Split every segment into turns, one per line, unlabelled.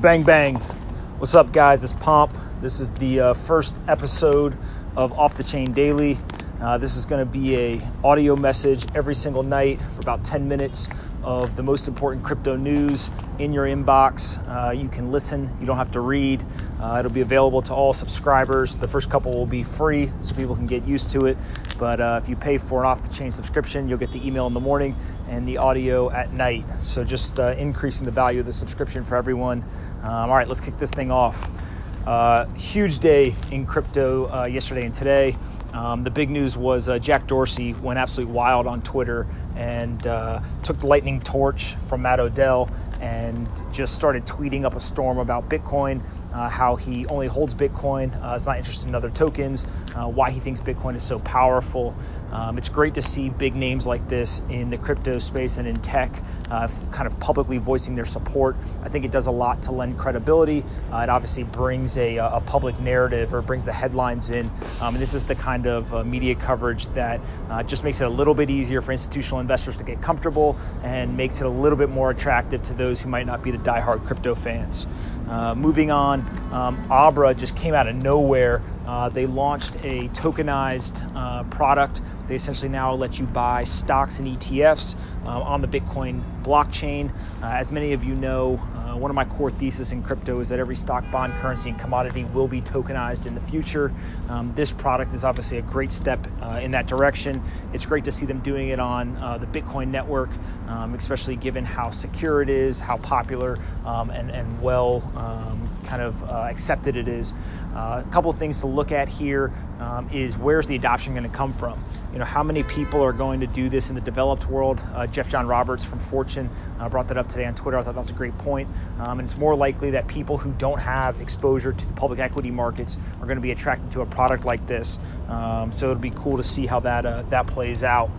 Bang, bang. What's up, guys? It's Pomp. This is the uh, first episode of Off the Chain Daily. Uh, this is going to be a audio message every single night for about 10 minutes of the most important crypto news in your inbox. Uh, you can listen, you don't have to read. Uh, it'll be available to all subscribers. The first couple will be free so people can get used to it. But uh, if you pay for an off the chain subscription, you'll get the email in the morning and the audio at night. So just uh, increasing the value of the subscription for everyone. Um, all right, let's kick this thing off. Uh, huge day in crypto yesterday and today. Um, the big news was uh, Jack Dorsey went absolutely wild on Twitter and uh, took the lightning torch from Matt Odell and just started tweeting up a storm about Bitcoin, uh, how he only holds Bitcoin, uh, is not interested in other tokens, uh, why he thinks Bitcoin is so powerful. Um, it's great to see big names like this in the crypto space and in tech uh, kind of publicly voicing their support. I think it does a lot to lend credibility. Uh, it obviously brings a, a, public narrative or brings the headlines in. Um, and this is the kind of uh, media coverage that just makes it a little bit easier for institutional investors to get comfortable and makes it a little bit more attractive to those who might not be the diehard crypto fans. Uh, moving on, um, Abra just came out of nowhere. Uh, they launched a tokenized uh, product. They essentially now let you buy stocks and ETFs uh, on the Bitcoin blockchain. Uh, as many of you know, uh, one of my core theses in crypto is that every stock, bond, currency, and commodity will be tokenized in the future. Um, this product is obviously a great step uh, in that direction. It's great to see them doing it on uh, the Bitcoin network, um, especially given how secure it is, how popular um, and, and well um, kind of uh, accepted it is. Uh, a couple things to look at here um, is where's the adoption going to come from? You know, how many people are going to do this in the developed world? Uh, Jeff John Roberts from Fortune uh, brought that up today on Twitter. I thought that was a great point. Um, and it's more likely that people who don't have exposure to the public equity markets are going to be attracted to a product like this. Um, so it'll be cool to see how that uh, that plays out.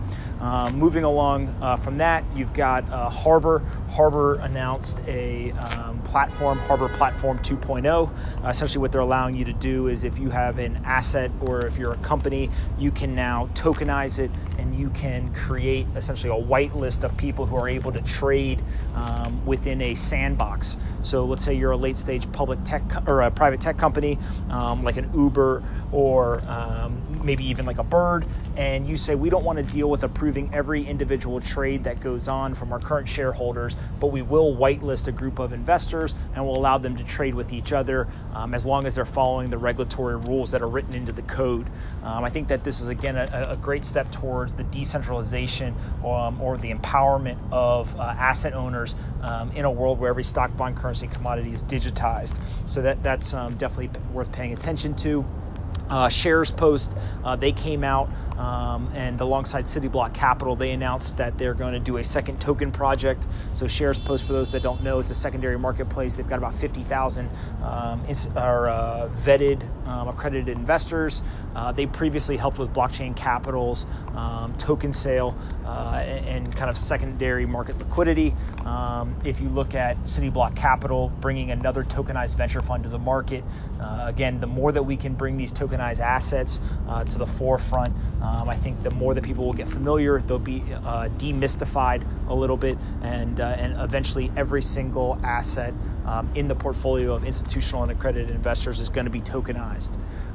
Um, moving along uh, from that, you've got uh, Harbor. Harbor announced a um, platform, Harbor Platform 2.0. Uh, essentially, what they're allowing you to do is if you have an asset or if you're a company, you can now tokenize it and you can create essentially a whitelist of people who are able to trade um, within a sandbox. So let's say you're a late stage public tech or a private tech company um, like an Uber or um, maybe even like a bird, and you say we don't want to deal with approving every individual trade that goes on from our current shareholders, but we will whitelist a group of investors and will allow them to trade with each other um, as long as they're following the regulatory rules that are written into the code. Um, I think that this is again a, a, great step towards the decentralization um, or the empowerment of uh, asset owners um, in a world where every stock, bond, currency, commodity is digitized. So that that's um, definitely worth paying attention to. Uh, SharesPost, uh, they came out um, and alongside CityBlock Capital, they announced that they're going to do a second token project. So SharesPost, for those that don't know, it's a secondary marketplace. They've got about 50,000 um, are uh, vetted, um, accredited investors. Uh, they previously helped with Blockchain Capital's, um, token sale, uh, and, kind of secondary market liquidity. Um, if you look at CityBlock Capital bringing another tokenized venture fund to the market, uh, again, the more that we can bring these tokenized assets uh, to the forefront, um, I think the more that people will get familiar, they'll be uh, demystified a little bit, and uh, and eventually every single asset um, in the portfolio of institutional and accredited investors is going to be tokenized.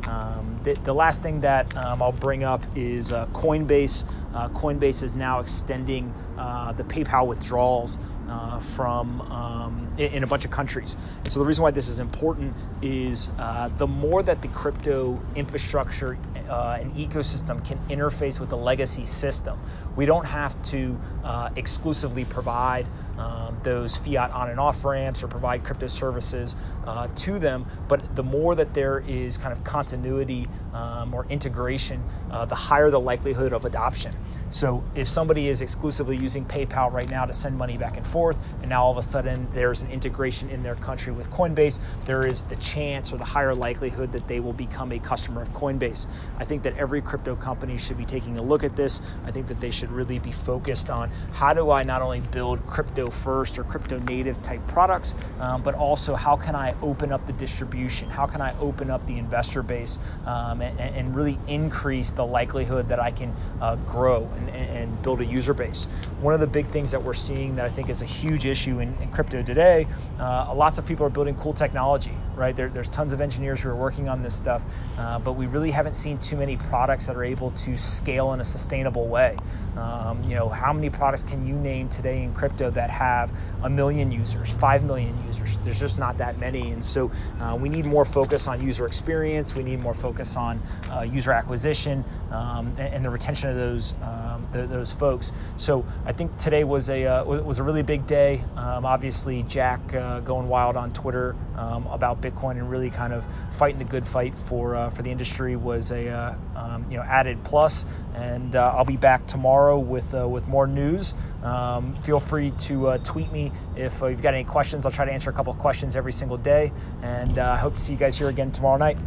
Um, the, the, last thing that um, I'll bring up is uh, Coinbase. Uh, Coinbase is now extending uh, the PayPal withdrawals uh, from um, in, in, a bunch of countries. And so the reason why this is important is uh, the more that the crypto infrastructure uh, and ecosystem can interface with the legacy system, we don't have to exclusively provide um, those fiat on and off ramps or provide crypto services uh, to them. But the more that there is kind of continuity um, or integration, uh, the higher the likelihood of adoption. So if somebody is exclusively using PayPal right now to send money back and forth, and now all of a sudden there's an integration in their country with Coinbase, there is the chance or the higher likelihood that they will become a customer of Coinbase. I think that every crypto company should be taking a look at this. I think that they should really be focused on how do I not only build crypto first or crypto native type products, um, but also how can I open up the distribution? How can I open up the investor base um, and and, really increase the likelihood that I can uh, grow and, and, build a user base. One of the big things that we're seeing that I think is a huge issue in, in crypto today, uh, lots of people are building cool technology, right? There, there's tons of engineers who are working on this stuff, uh, but we really haven't seen too many products that are able to scale in a sustainable way. Um, you know, how many products can you name today in crypto that have a million users, five million users? There's just not that many, and so uh, we need more focus on user experience. We need more focus on uh, user acquisition um, and, and, the retention of those um, the, those folks. So I think today was a uh, was a really big day. Um, obviously, Jack uh, going wild on Twitter um, about Bitcoin and really kind of fighting the good fight for uh, for the industry was a uh, um, you know added plus. And I'll be back tomorrow with uh, with more news. Um, feel free to uh, tweet me if uh, you've got any questions. I'll try to answer a couple of questions every single day, and uh, I hope to see you guys here again tomorrow night.